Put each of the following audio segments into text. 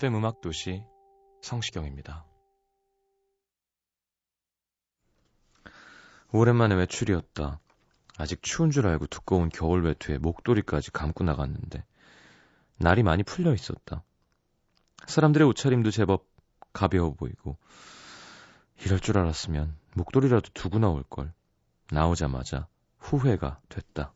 FM 음악 도시 성시경입니다. 오랜만에 외출이었다. 아직 추운 줄 알고 두꺼운 겨울 외투에 목도리까지 감고 나갔는데 날이 많이 풀려 있었다. 사람들의 옷차림도 제법 가벼워 보이고 이럴 줄 알았으면 목도리라도 두고 나올 걸. 나오자마자 후회가 됐다.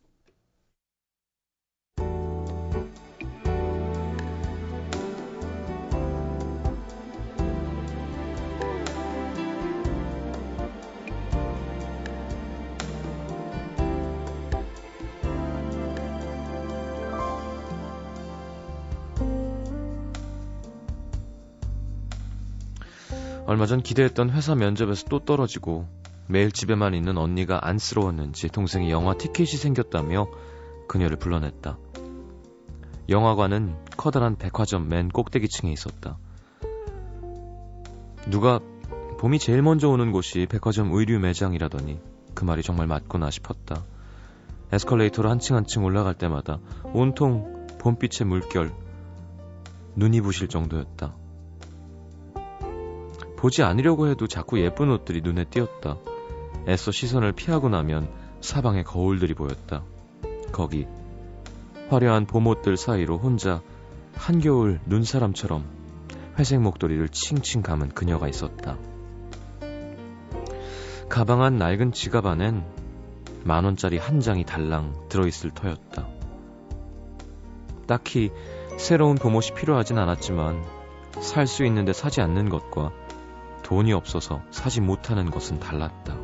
얼마 전 기대했던 회사 면접에서 또 떨어지고 매일 집에만 있는 언니가 안쓰러웠는지 동생이 영화 티켓이 생겼다며 그녀를 불러냈다. 영화관은 커다란 백화점 맨 꼭대기층에 있었다. 누가 봄이 제일 먼저 오는 곳이 백화점 의류 매장이라더니 그 말이 정말 맞구나 싶었다. 에스컬레이터로 한층 한층 올라갈 때마다 온통 봄빛의 물결, 눈이 부실 정도였다. 보지 않으려고 해도 자꾸 예쁜 옷들이 눈에 띄었다. 애써 시선을 피하고 나면 사방에 거울들이 보였다. 거기 화려한 봄옷들 사이로 혼자 한겨울 눈사람처럼 회색 목도리를 칭칭 감은 그녀가 있었다. 가방 안 낡은 지갑 안엔 만 원짜리 한 장이 달랑 들어있을 터였다. 딱히 새로운 봄옷이 필요하진 않았지만 살 수 있는데 사지 않는 것과 돈이 없어서 사지 못하는 것은 달랐다.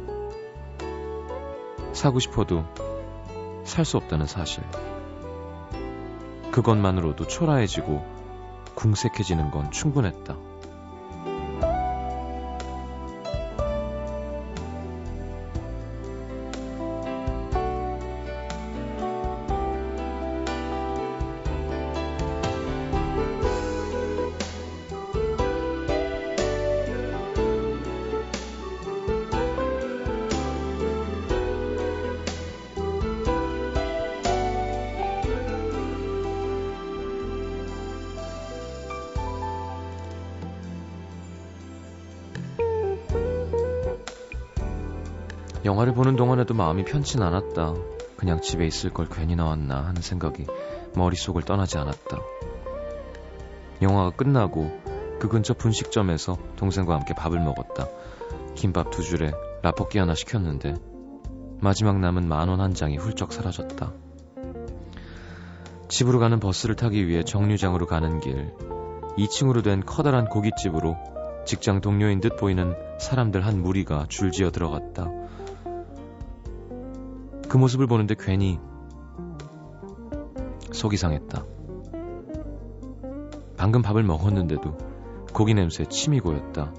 사고 싶어도 살 수 없다는 사실. 그것만으로도 초라해지고 궁색해지는 건 충분했다. 마음이 편치 않았다. 그냥 집에 있을 걸 괜히 나왔나 하는 생각이 머릿속을 떠나지 않았다. 영화가 끝나고 그 근처 분식점에서 동생과 함께 밥을 먹었다. 김밥 두 줄에 라볶이 하나 시켰는데 마지막 남은 만 원 한 장이 훌쩍 사라졌다. 집으로 가는 버스를 타기 위해 정류장으로 가는 길 2층으로 된 커다란 고깃집으로 직장 동료인 듯 보이는 사람들 한 무리가 줄지어 들어갔다. 그 모습을 보는데 괜히 속이 상했다. 방금 밥을 먹었는데도 고기 냄새에 침이 고였다.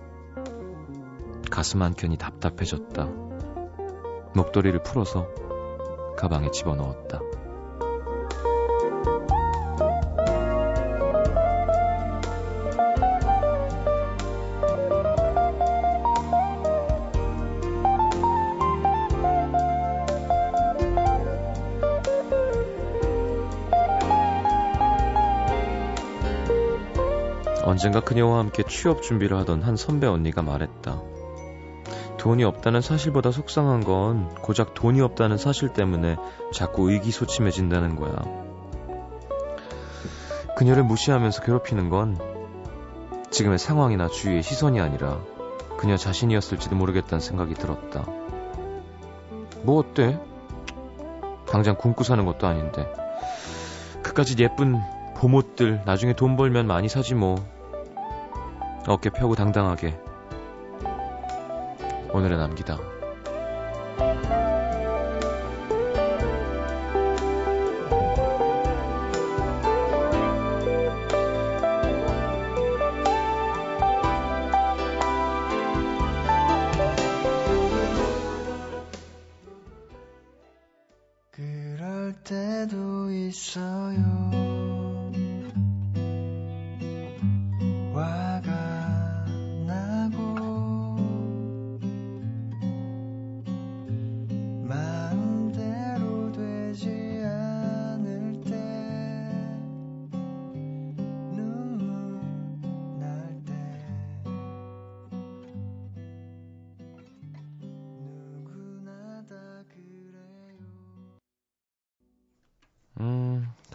가슴 한켠이 답답해졌다. 목도리를 풀어서 가방에 집어넣었다. 언젠가 그녀와 함께 취업 준비를 하던 한 선배 언니가 말했다. 돈이 없다는 사실보다 속상한 건 고작 돈이 없다는 사실 때문에 자꾸 의기소침해진다는 거야. 그녀를 무시하면서 괴롭히는 건 지금의 상황이나 주위의 시선이 아니라 그녀 자신이었을지도 모르겠다는 생각이 들었다. 뭐 어때? 당장 굶고 사는 것도 아닌데. 그까짓 예쁜 봄옷들 나중에 돈 벌면 많이 사지 뭐. 어깨 펴고 당당하게. 오늘의 남기다.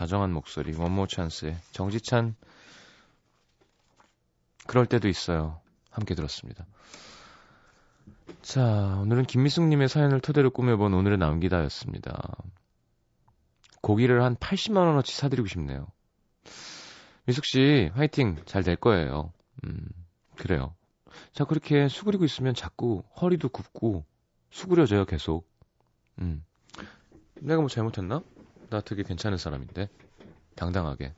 다정한 목소리, 원모 찬스의 정지찬 그럴 때도 있어요. 함께 들었습니다. 자, 오늘은 김미숙님의 사연을 토대로 꾸며본 오늘의 남기다였습니다. 고기를 한 80만원어치 사드리고 싶네요. 미숙씨, 화이팅! 잘 될 거예요. 음, 그래요. 자, 그렇게 수그리고 있으면 자꾸 허리도 굽고 수그려져요, 계속. 음. 내가 뭐 잘못했나? 나 되게 괜찮은 사람인데. 당당하게.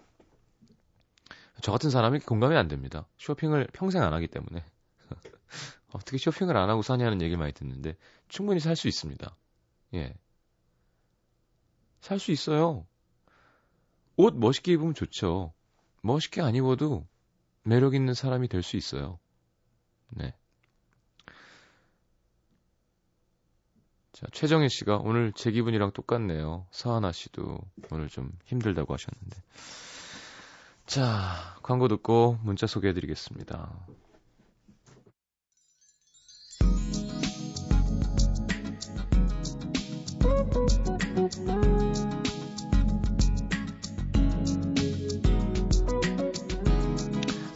저 같은 사람이 공감이 안 됩니다. 쇼핑을 평생 안 하기 때문에. 어떻게 쇼핑을 안 하고 사냐는 얘기를 많이 듣는데, 충분히 살 수 있습니다. 예. 살 수 있어요. 옷 멋있게 입으면 좋죠. 멋있게 안 입어도 매력 있는 사람이 될 수 있어요. 네. 자, 최정혜 씨가 오늘 제 기분이랑 똑같네요. 서하나 씨도 오늘 좀 힘들다고 하셨는데. 자, 광고 듣고 문자 소개해 드리겠습니다.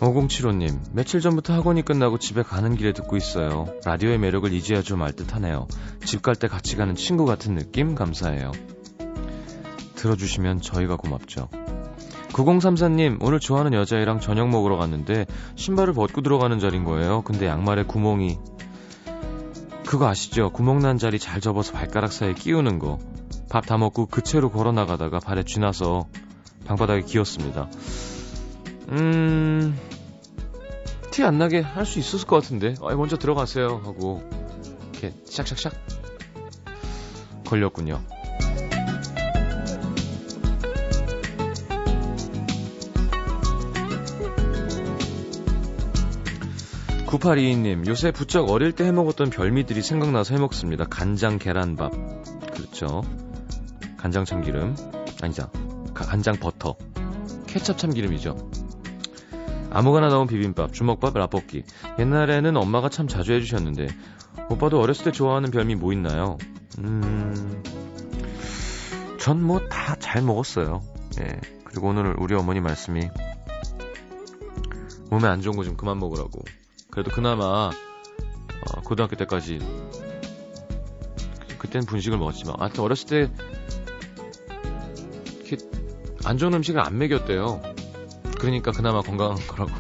오공칠호님 며칠 전부터 학원이 끝나고 집에 가는 길에 듣고 있어요. 라디오의 매력을 이제야 좀 알 듯하네요. 집 갈 때 같이 가는 친구 같은 느낌 감사해요. 들어주시면 저희가 고맙죠. 9034님, 오늘 좋아하는 여자애랑 저녁 먹으러 갔는데 신발을 벗고 들어가는 자리인 거예요. 근데 양말에 구멍이 그거 아시죠? 구멍 난 자리 잘 접어서 발가락 사이에 끼우는 거. 밥 다 먹고 그 채로 걸어 나가다가 발에 쥐나서 방바닥에 기었습니다. 음, 티 안 나게 할 수 있었을 것 같은데. 아, 먼저 들어가세요. 하고, 이렇게 샥샥샥 걸렸군요. 9822님, 요새 부쩍 어릴 때 해먹었던 별미들이 생각나서 해먹습니다. 간장 계란밥. 그렇죠. 간장 참기름. 아니죠. 간장 버터. 케찹 참기름이죠. 아무거나 나온 비빔밥, 주먹밥, 라볶이. 옛날에는 엄마가 참 자주 해주셨는데, 오빠도 어렸을 때 좋아하는 별미 뭐 있나요? 음, 전 뭐 다 잘 먹었어요. 예. 그리고 오늘 우리 어머니 말씀이, 몸에 안 좋은 거 좀 그만 먹으라고. 그래도 그나마, 어, 고등학교 때까지, 그때는 분식을 먹었지만, 하여튼 어렸을 때, 안 좋은 음식을 안 먹였대요. 그러니까 그나마 건강한 거라고.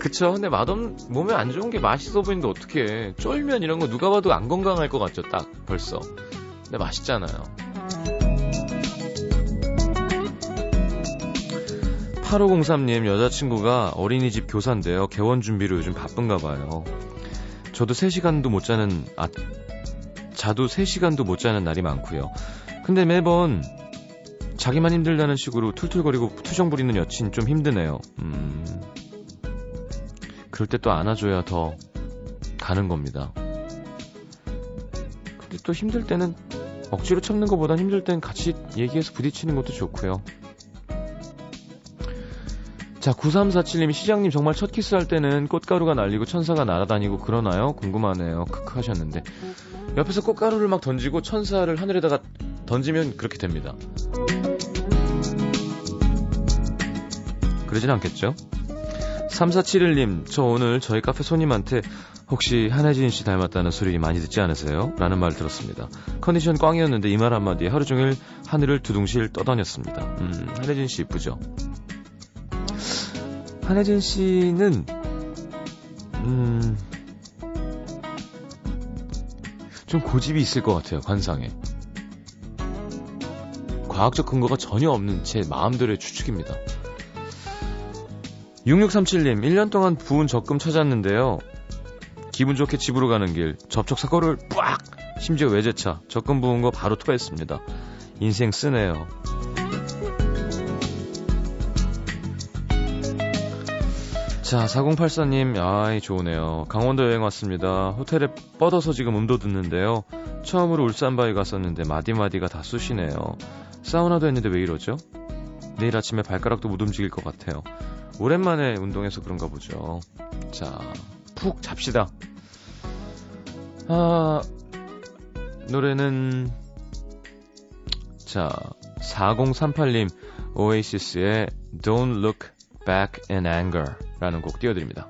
그쵸. 근데 맛없, 몸에 안 좋은 게 맛있어 보이는데 어떻게 쫄면 이런 거 누가 봐도 안 건강할 것 같죠, 딱, 벌써. 근데 맛있잖아요. 8503님, 여자친구가 어린이집 교사인데요. 개원 준비로 요즘 바쁜가 봐요. 저도 3시간도 못 자는, 아, 자도 3시간도 못 자는 날이 많고요. 근데 매번 자기만 힘들다는 식으로 툴툴거리고 투정 부리는 여친 좀 힘드네요. 음. 그럴 때 또 안아줘야 더 가는 겁니다. 근데 또 힘들 때는 억지로 참는 것보단 힘들 땐 같이 얘기해서 부딪히는 것도 좋고요. 자, 9347님이 시장님 정말 첫 키스할 때는 꽃가루가 날리고 천사가 날아다니고 그러나요? 궁금하네요. 크크 하셨는데. 옆에서 꽃가루를 막 던지고 천사를 하늘에다가 던지면 그렇게 됩니다. 그러진 않겠죠? 3471님, 저 오늘 저희 카페 손님한테 혹시 한혜진 씨 닮았다는 소리 많이 듣지 않으세요? 라는 말 들었습니다. 컨디션 꽝이었는데 이 말 한마디에 하루 종일 하늘을 두둥실 떠다녔습니다. 음, 한혜진 씨 이쁘죠? 한혜진 씨는, 음, 좀 고집이 있을 것 같아요, 관상에. 과학적 근거가 전혀 없는 제 마음대로의 추측입니다. 6637님, 1년 동안 부은 적금 찾았는데요. 기분 좋게 집으로 가는 길, 접촉 사고를 빡! 심지어 외제차, 적금 부은 거 바로 토했습니다. 인생 쓰네요. 자, 4084님, 아이, 좋으네요. 강원도 여행 왔습니다. 호텔에 뻗어서 지금 음도 듣는데요. 처음으로 울산바위 갔었는데 마디마디가 다 쑤시네요. 사우나도 했는데 왜 이러죠? 내일 아침에 발가락도 못 움직일 것 같아요. 오랜만에 운동해서 그런가 보죠. 자, 푹 잡시다. 아, 노래는, 자, 4038님, 오에이시스의 Don't Look Back in Anger 라는 곡 띄워드립니다.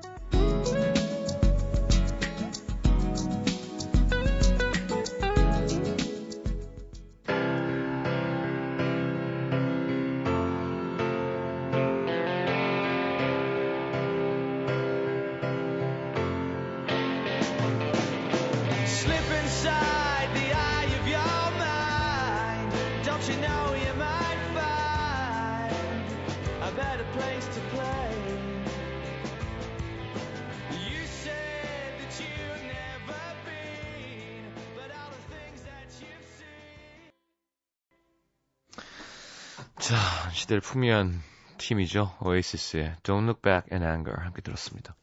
자, 시대를 풍미한 팀이죠. 오에이시스의 Don't Look Back in Anger 함께 들었습니다.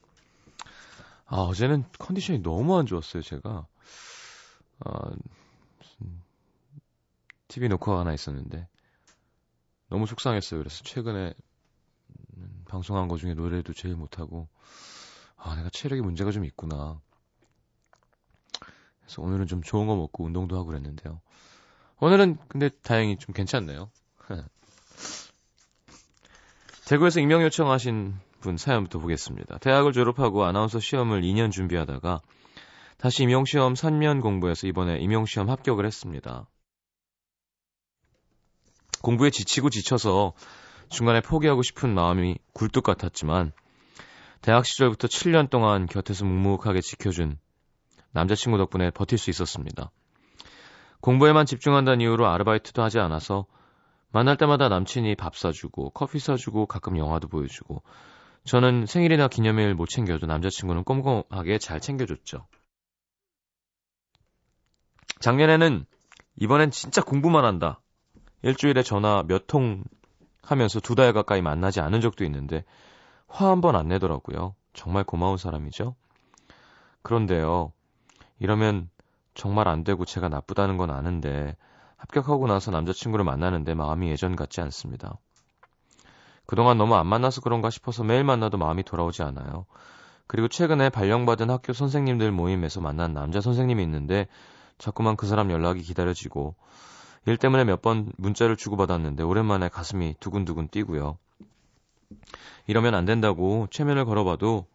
아, 어제는 컨디션이 너무 안 좋았어요, 제가. 아, TV 녹화가 하나 있었는데 너무 속상했어요. 그래서 최근에 방송한 것 중에 노래도 제일 못하고 아, 내가 체력에 문제가 좀 있구나. 그래서 오늘은 좀 좋은 거 먹고 운동도 하고 그랬는데요. 오늘은 근데 다행히 좀 괜찮네요. 대구에서 익명 요청하신 분 사연부터 보겠습니다. 대학을 졸업하고 아나운서 시험을 2년 준비하다가 다시 임용시험 3년 공부해서 이번에 임용시험 합격을 했습니다. 공부에 지치고 지쳐서 중간에 포기하고 싶은 마음이 굴뚝 같았지만 대학 시절부터 7년 동안 곁에서 묵묵하게 지켜준 남자친구 덕분에 버틸 수 있었습니다. 공부에만 집중한다는 이유로 아르바이트도 하지 않아서 만날 때마다 남친이 밥 사주고 커피 사주고 가끔 영화도 보여주고 저는 생일이나 기념일 못 챙겨도 남자친구는 꼼꼼하게 잘 챙겨줬죠. 작년에는 이번엔 진짜 공부만 한다. 일주일에 전화 몇 통 하면서 두 달 가까이 만나지 않은 적도 있는데 화 한 번 안 내더라고요. 정말 고마운 사람이죠. 그런데요. 이러면 정말 안 되고 제가 나쁘다는 건 아는데 합격하고 나서 남자친구를 만나는데 마음이 예전 같지 않습니다. 그동안 너무 안 만나서 그런가 싶어서 매일 만나도 마음이 돌아오지 않아요. 그리고 최근에 발령받은 학교 선생님들 모임에서 만난 남자 선생님이 있는데 자꾸만 그 사람 연락이 기다려지고 일 때문에 몇 번 문자를 주고받았는데 오랜만에 가슴이 두근두근 뛰고요. 이러면 안 된다고 최면을 걸어봐도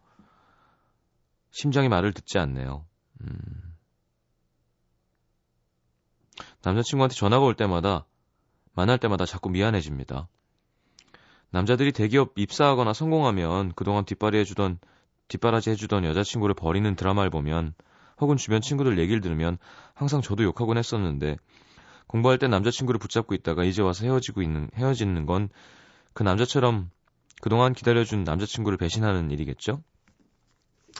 심장이 말을 듣지 않네요. 음. 남자친구한테 전화가 올 때마다 만날 때마다 자꾸 미안해집니다. 남자들이 대기업 입사하거나 성공하면 그동안 뒷발이 해주던 뒷바라지 해주던 여자친구를 버리는 드라마를 보면 혹은 주변 친구들 얘기를 들으면 항상 저도 욕하곤 했었는데 공부할 때 남자친구를 붙잡고 있다가 이제 와서 헤어지고 있는 헤어지는 건 그 남자처럼 그동안 기다려준 남자친구를 배신하는 일이겠죠?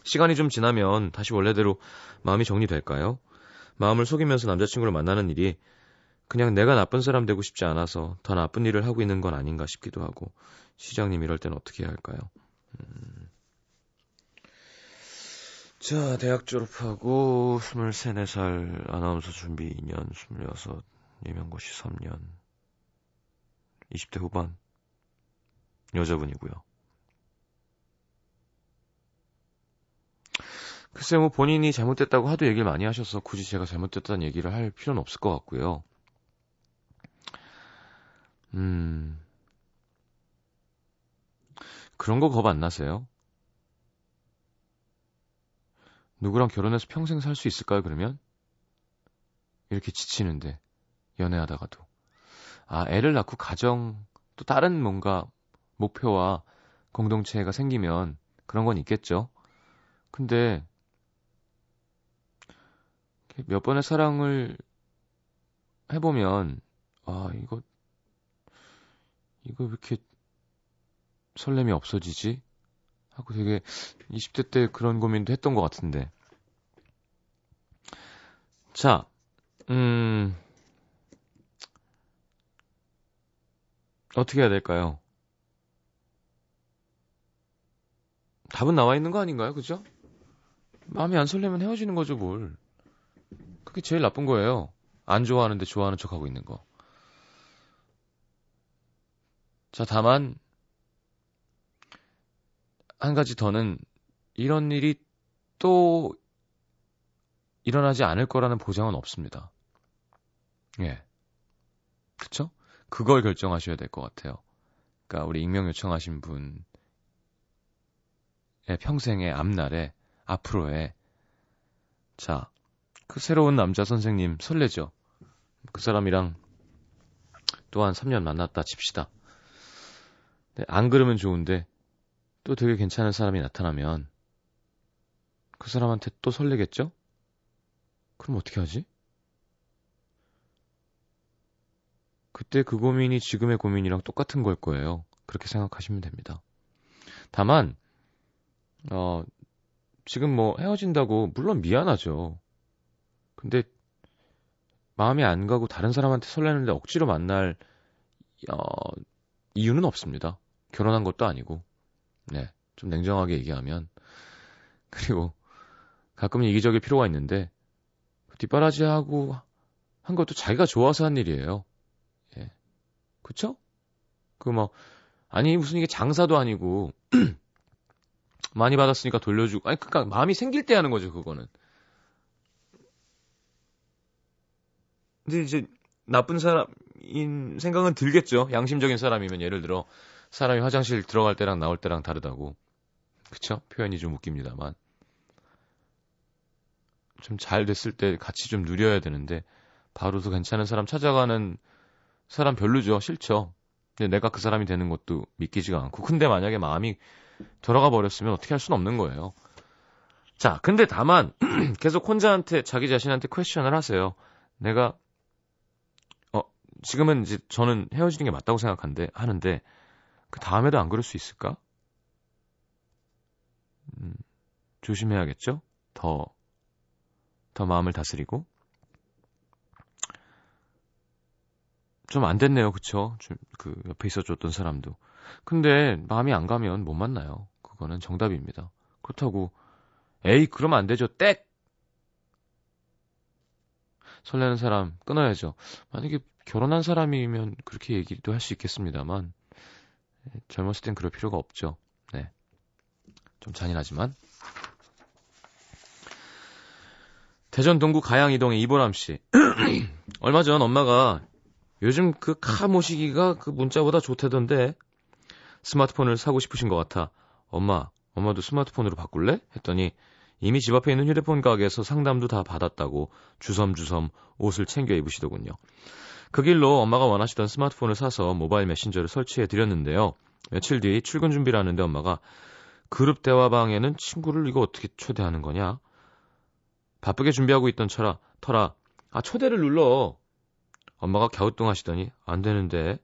시간이 좀 지나면 다시 원래대로 마음이 정리될까요? 마음을 속이면서 남자친구를 만나는 일이 그냥 내가 나쁜 사람 되고 싶지 않아서 더 나쁜 일을 하고 있는 건 아닌가 싶기도 하고 시장님 이럴 땐 어떻게 해야 할까요? 음. 자, 대학 졸업하고 23, 4살 아나운서 준비 2년, 26, 예명고시 3년, 20대 후반 여자분이고요. 글쎄 뭐 본인이 잘못됐다고 하도 얘기를 많이 하셔서 굳이 제가 잘못됐다는 얘기를 할 필요는 없을 것 같고요. 음. 그런 거 겁 안 나세요? 누구랑 결혼해서 평생 살 수 있을까요, 그러면? 이렇게 지치는데, 연애하다가도. 아, 애를 낳고 가정, 또 다른 뭔가 목표와 공동체가 생기면 그런 건 있겠죠. 근데, 몇 번의 사랑을 해보면, 아, 이거, 이거 왜 이렇게 설렘이 없어지지? 하고 되게 20대 때 그런 고민도 했던 것 같은데. 자, 음, 어떻게 해야 될까요? 답은 나와 있는 거 아닌가요? 그죠? 마음이 안 설레면 헤어지는 거죠, 뭘. 그게 제일 나쁜 거예요. 안 좋아하는데 좋아하는 척 하고 있는 거. 자, 다만, 한 가지 더는, 이런 일이 또 일어나지 않을 거라는 보장은 없습니다. 예. 그쵸? 그걸 결정하셔야 될 것 같아요. 그러니까 우리 익명 요청하신 분의 평생의 앞날에 앞으로의 자, 그 새로운 남자 선생님 설레죠. 그 사람이랑 또한 3년 만났다 칩시다. 네, 안 그러면 좋은데 또 되게 괜찮은 사람이 나타나면 그 사람한테 또 설레겠죠? 그럼 어떻게 하지? 그때 그 고민이 지금의 고민이랑 똑같은 걸 거예요. 그렇게 생각하시면 됩니다. 다만, 어, 지금 뭐 헤어진다고, 물론 미안하죠. 근데, 마음이 안 가고 다른 사람한테 설레는데 억지로 만날, 어, 이유는 없습니다. 결혼한 것도 아니고. 네. 좀 냉정하게 얘기하면. 그리고, 가끔은 이기적일 필요가 있는데, 뒷바라지하고 한 것도 자기가 좋아서 한 일이에요. 예. 그쵸? 그 뭐, 아니, 무슨 이게 장사도 아니고, 많이 받았으니까 돌려주고, 아니, 그니까 마음이 생길 때 하는 거죠, 그거는. 근데 이제, 나쁜 사람인 생각은 들겠죠. 양심적인 사람이면 예를 들어, 사람이 화장실 들어갈 때랑 나올 때랑 다르다고. 그쵸? 표현이 좀 웃깁니다만. 좀 잘 됐을 때 같이 좀 누려야 되는데, 바로도 괜찮은 사람 찾아가는 사람 별로죠. 싫죠. 근데 내가 그 사람이 되는 것도 믿기지가 않고. 근데 만약에 마음이 돌아가 버렸으면 어떻게 할 수는 없는 거예요. 자, 근데 다만 계속 혼자한테 자기 자신한테 퀘션을 하세요. 내가 어 지금은 이제 저는 헤어지는 게 맞다고 생각하는데 하는데 그 다음에도 안 그럴 수 있을까? 음, 조심해야겠죠. 더 더 마음을 다스리고 좀 안 됐네요. 그쵸? 좀, 그, 옆에 있어줬던 사람도. 근데, 마음이 안 가면 못 만나요. 그거는 정답입니다. 그렇다고, 에이, 그러면 안 되죠. 땡! 설레는 사람 끊어야죠. 만약에 결혼한 사람이면 그렇게 얘기도 할 수 있겠습니다만, 젊었을 땐 그럴 필요가 없죠. 네. 좀 잔인하지만. 대전 동구 가양이동의 이보람 씨. 얼마 전 엄마가 요즘 그 카 모시기가 그 문자보다 좋다던데 스마트폰을 사고 싶으신 것 같아. 엄마, 엄마도 스마트폰으로 바꿀래? 했더니 이미 집 앞에 있는 휴대폰 가게에서 상담도 다 받았다고 주섬주섬 옷을 챙겨 입으시더군요. 그 길로 엄마가 원하시던 스마트폰을 사서 모바일 메신저를 설치해 드렸는데요. 며칠 뒤 출근 준비를 하는데 엄마가 그룹 대화방에는 친구를 이거 어떻게 초대하는 거냐? 바쁘게 준비하고 있던 철아, 터라, 아, 초대를 눌러. 엄마가 갸우뚱하시더니 안 되는데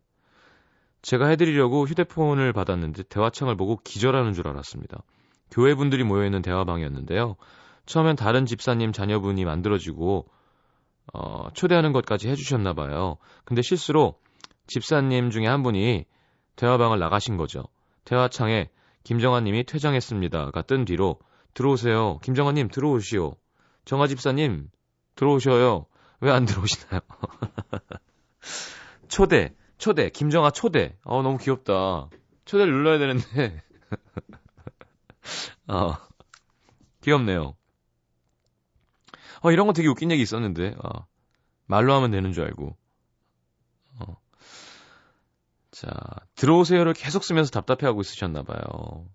제가 해드리려고 휴대폰을 받았는데 대화창을 보고 기절하는 줄 알았습니다. 교회 분들이 모여있는 대화방이었는데요. 처음엔 다른 집사님 자녀분이 만들어지고 어, 초대하는 것까지 해주셨나 봐요. 근데 실수로 집사님 중에 한 분이 대화방을 나가신 거죠. 대화창에 김정아님이 퇴장했습니다가 뜬 뒤로 들어오세요. 김정아님 들어오시오. 정아 집사님 들어오셔요. 왜 안 들어오시나요? 초대, 초대, 김정아 초대. 어, 너무 귀엽다. 초대를 눌러야 되는데. 어, 귀엽네요. 어, 이런 거 되게 웃긴 얘기 있었는데, 어, 말로 하면 되는 줄 알고. 어. 자, 들어오세요를 계속 쓰면서 답답해하고 있으셨나봐요.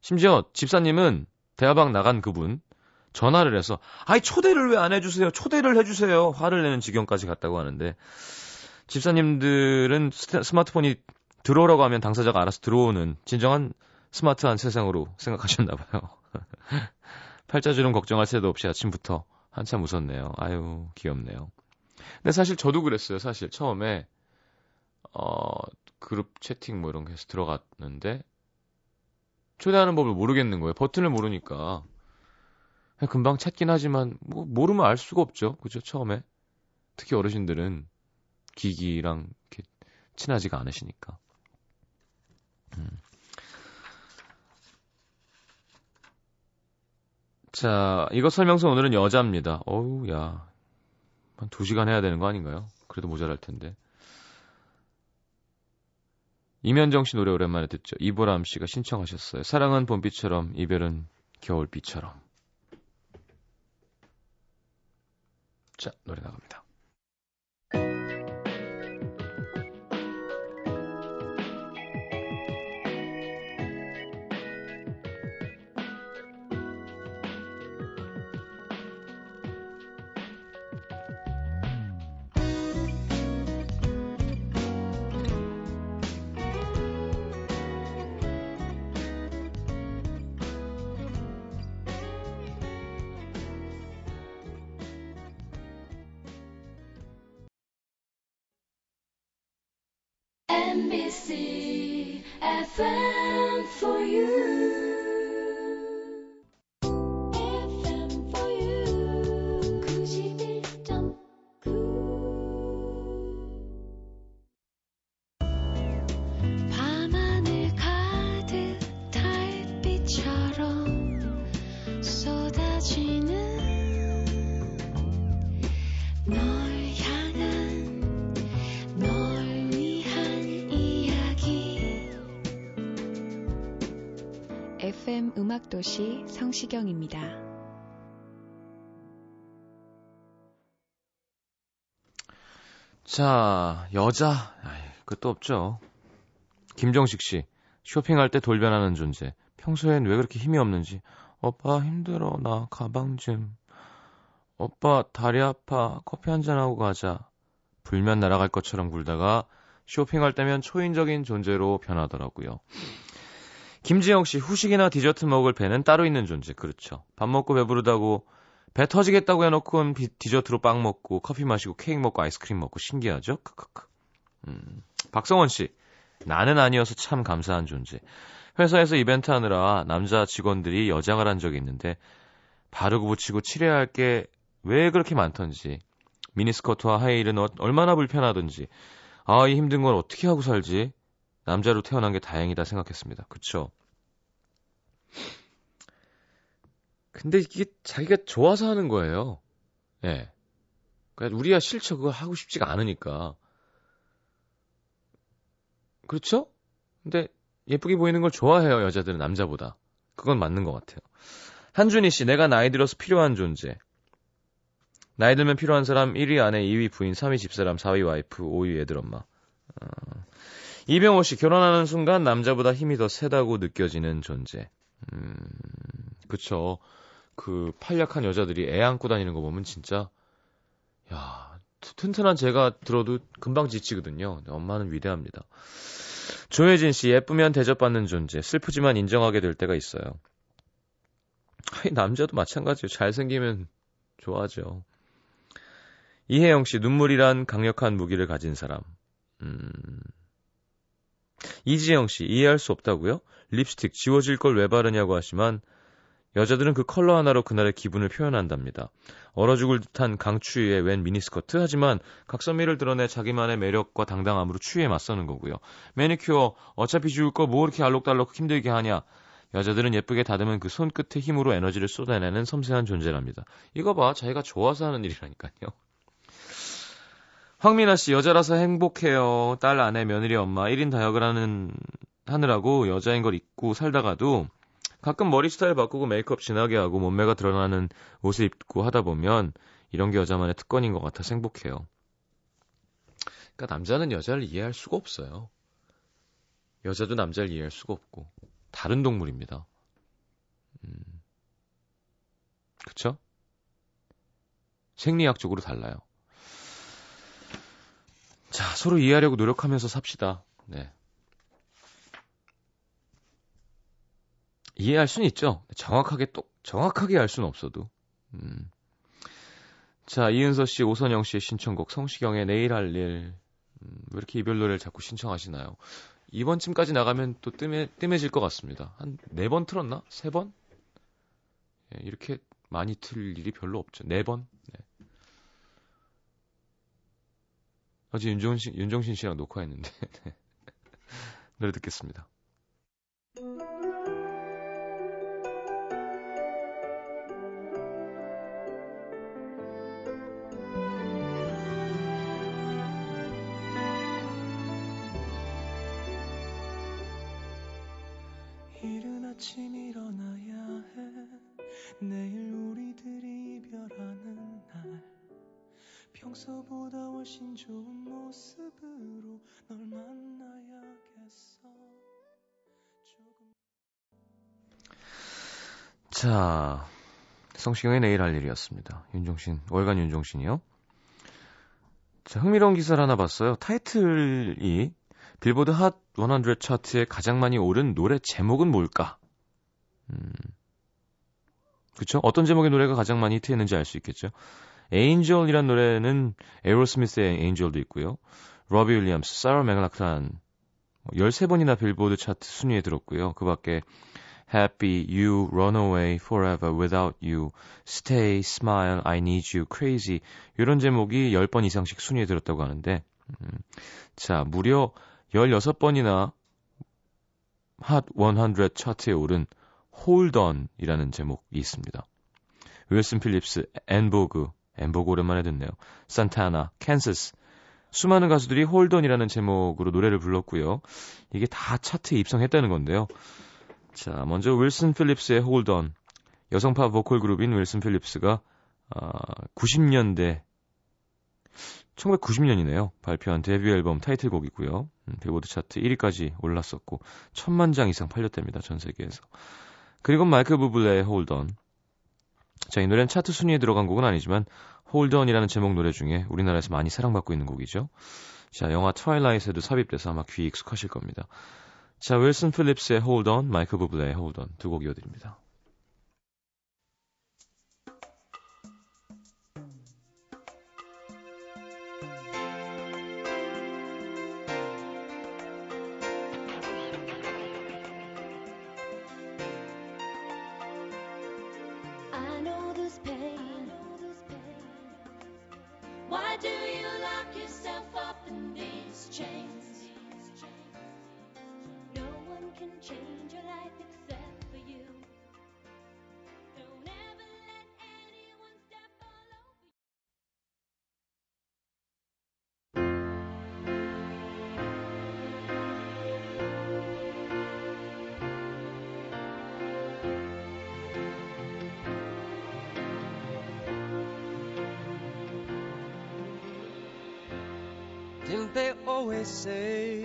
심지어 집사님은 대화방 나간 그분 전화를 해서 아이 초대를 왜 안 해주세요? 초대를 해주세요. 화를 내는 지경까지 갔다고 하는데 집사님들은 스마트폰이 들어오라고 하면 당사자가 알아서 들어오는 진정한 스마트한 세상으로 생각하셨나 봐요. 팔자주름 걱정할 새도 없이 아침부터 한참 웃었네요. 아유 귀엽네요. 근데 사실 저도 그랬어요. 사실 처음에 어 그룹 채팅 뭐 이런 게 해서 들어갔는데 초대하는 법을 모르겠는 거예요. 버튼을 모르니까. 금방 찾긴 하지만 뭐 모르면 알 수가 없죠. 그죠? 처음에. 특히 어르신들은 기기랑 이렇게 친하지가 않으시니까. 음. 자, 이거 설명서 오늘은 여자입니다. 어우, 야. 한두 시간 해야 되는 거 아닌가요? 그래도 모자랄 텐데. 이면정 씨 노래 오랜만에 듣죠. 이보람 씨가 신청하셨어요. 사랑은 봄비처럼, 이별은 겨울비처럼. 자, 노래 나갑니다. NBC FM for you. FM 음악도시 성시경입니다. 자, 여자. 끝도 없죠. 김정식 씨. 쇼핑할 때 돌변하는 존재. 평소엔 왜 그렇게 힘이 없는지. 오빠 힘들어. 나 가방 좀. 오빠 다리 아파. 커피 한잔하고 가자. 불면 날아갈 것처럼 굴다가 쇼핑할 때면 초인적인 존재로 변하더라고요. 김지영 씨, 후식이나 디저트 먹을 배는 따로 있는 존재. 그렇죠. 밥 먹고 배부르다고 배 터지겠다고 해놓고 비- 디저트로 빵 먹고 커피 마시고 케이크 먹고 아이스크림 먹고 신기하죠? 크크크. 음. 박성원 씨, 나는 아니어서 참 감사한 존재. 회사에서 이벤트 하느라 남자 직원들이 여장을 한 적이 있는데 바르고 붙이고 칠해야 할 게 왜 그렇게 많던지 미니스커트와 하이힐은 어- 얼마나 불편하던지 아, 이 힘든 건 어떻게 하고 살지? 남자로 태어난 게 다행이다 생각했습니다. 그쵸? 근데 이게 자기가 좋아서 하는 거예요. 예. 그러니까 우리야 싫죠. 그거 하고 싶지가 않으니까. 그렇죠? 근데 예쁘게 보이는 걸 좋아해요, 여자들은 남자보다. 그건 맞는 것 같아요. 한준희 씨, 내가 나이 들어서 필요한 존재. 나이 들면 필요한 사람 1위 아내, 2위 부인, 3위 집사람, 4위 와이프, 5위 애들 엄마. 어. 이병호 씨, 결혼하는 순간 남자보다 힘이 더 세다고 느껴지는 존재. 음, 그쵸. 그 판약한 여자들이 애 안고 다니는 거 보면 진짜, 야, 튼튼한 제가 들어도 금방 지치거든요. 엄마는 위대합니다. 조혜진 씨, 예쁘면 대접받는 존재. 슬프지만 인정하게 될 때가 있어요. 아이, 남자도 마찬가지예요. 잘생기면 좋아하죠. 이혜영 씨, 눈물이란 강력한 무기를 가진 사람. 음. 이지영 씨, 이해할 수 없다고요? 립스틱 지워질 걸 왜 바르냐고 하지만 여자들은 그 컬러 하나로 그날의 기분을 표현한답니다. 얼어 죽을 듯한 강추위에 웬 미니스커트? 하지만 각선미를 드러내 자기만의 매력과 당당함으로 추위에 맞서는 거고요. 매니큐어 어차피 지울 거 뭐 이렇게 알록달록 힘들게 하냐? 여자들은 예쁘게 다듬은 그 손끝의 힘으로 에너지를 쏟아내는 섬세한 존재랍니다. 이거 봐, 자기가 좋아서 하는 일이라니까요. 황민아 씨, 여자라서 행복해요. 딸, 아내, 며느리, 엄마, 1인 다역을 하는, 하느라고 여자인 걸 잊고 살다가도 가끔 머리 스타일 바꾸고 메이크업 진하게 하고 몸매가 드러나는 옷을 입고 하다 보면 이런 게 여자만의 특권인 것 같아서 행복해요. 그러니까 남자는 여자를 이해할 수가 없어요. 여자도 남자를 이해할 수가 없고 다른 동물입니다. 음, 그쵸? 생리학적으로 달라요. 자, 서로 이해하려고 노력하면서 삽시다. 네. 이해할 수는 있죠. 정확하게 또 정확하게 알 수는 없어도. 음. 자, 이은서 씨, 오선영 씨의 신청곡 성시경의 내일 할 일. 음, 왜 이렇게 이별 노래를 자꾸 신청하시나요? 이번쯤까지 나가면 또 뜸해, 뜸해질 것 같습니다. 한 네 번 틀었나? 세 번? 예, 이렇게 많이 틀 일이 별로 없죠. 네 번? 네. 어제 윤종신, 윤종신 씨랑 녹화했는데. 네. 노래 듣겠습니다. 이른 아침 일어나야 해 내일 우리들이 이별하는 날 평소보다 훨씬 좋은 자, 성시경의 내일 할 일이었습니다. 윤종신, 월간 윤종신이요. 자, 흥미로운 기사를 하나 봤어요. 타이틀이 빌보드 핫 100 차트에 가장 많이 오른 노래 제목은 뭘까? 음. 그쵸? 어떤 제목의 노래가 가장 많이 히트했는지 알 수 있겠죠? Angel이란 노래는 에어로스미스의 Angel도 있고요. 로비 윌리엄스, 사라 맥라클란 13번이나 빌보드 차트 순위에 들었고요. 그 밖에 Happy, You, Runaway, Forever, Without You, Stay, Smile, I Need You, Crazy 이런 제목이 10번 이상씩 순위에 들었다고 하는데 음, 자, 무려 16번이나 핫 100 차트에 오른 Hold On이라는 제목이 있습니다. 윌슨 필립스, 엔보그, 엔보그 오랜만에 듣네요. 산타나, 캔서스 수많은 가수들이 Hold On이라는 제목으로 노래를 불렀고요. 이게 다 차트에 입성했다는 건데요. 자, 먼저 윌슨 필립스의 Hold On. 여성 팝 보컬 그룹인 윌슨 필립스가 아, 90년대 1990년이네요. 발표한 데뷔 앨범 타이틀곡이고요. 음, 빌보드 차트 1위까지 올랐었고 천만 장 이상 팔렸답니다. 전 세계에서. 그리고 마이클 부블레의 On. 자, 이 노래는 차트 순위에 들어간 곡은 아니지만 Hold On이라는 제목 노래 중에 우리나라에서 많이 사랑받고 있는 곡이죠. 자, 영화 트와일라이트에도 삽입돼서 아마 귀에 익숙하실 겁니다. 자, 윌슨 필립스의 Hold On, 마이클 부블레의 Hold On 두 곡 이어드립니다. Why do you lock yourself can change your life except for you. Didn't they always say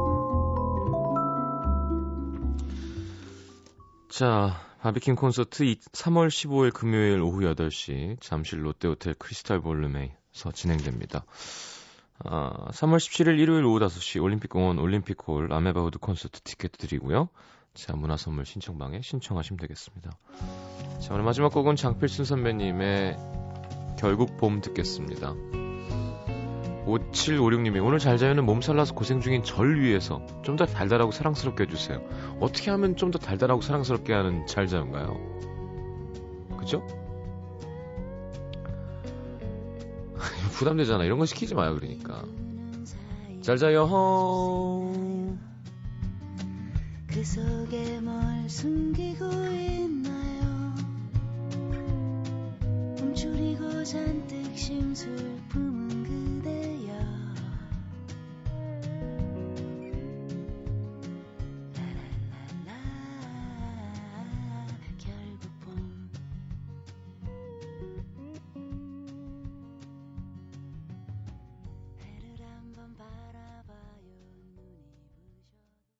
자, 바비킨 콘서트 3월 15일 금요일 오후 8시 잠실 롯데호텔 크리스탈 볼룸에서 진행됩니다. 아, 3월 17일 일요일 오후 5시 올림픽공원 올림픽홀 아메바우드 콘서트 티켓 드리고요. 자, 문화선물 신청방에 신청하시면 되겠습니다. 자, 오늘 마지막 곡은 장필순 선배님의 결국 봄 듣겠습니다. 5756님이 오늘 잘 자요는 몸살 나서 고생 중인 절 위해서 좀 더 달달하고 사랑스럽게 해주세요. 어떻게 하면 좀 더 달달하고 사랑스럽게 하는 잘 자요인가요? 그죠? 부담되잖아. 이런 거 시키지 마요, 그러니까. 잘 자요, 허. 그 속에 뭘 숨기고 있나요 움츠리고 잔뜩 심술 품은 그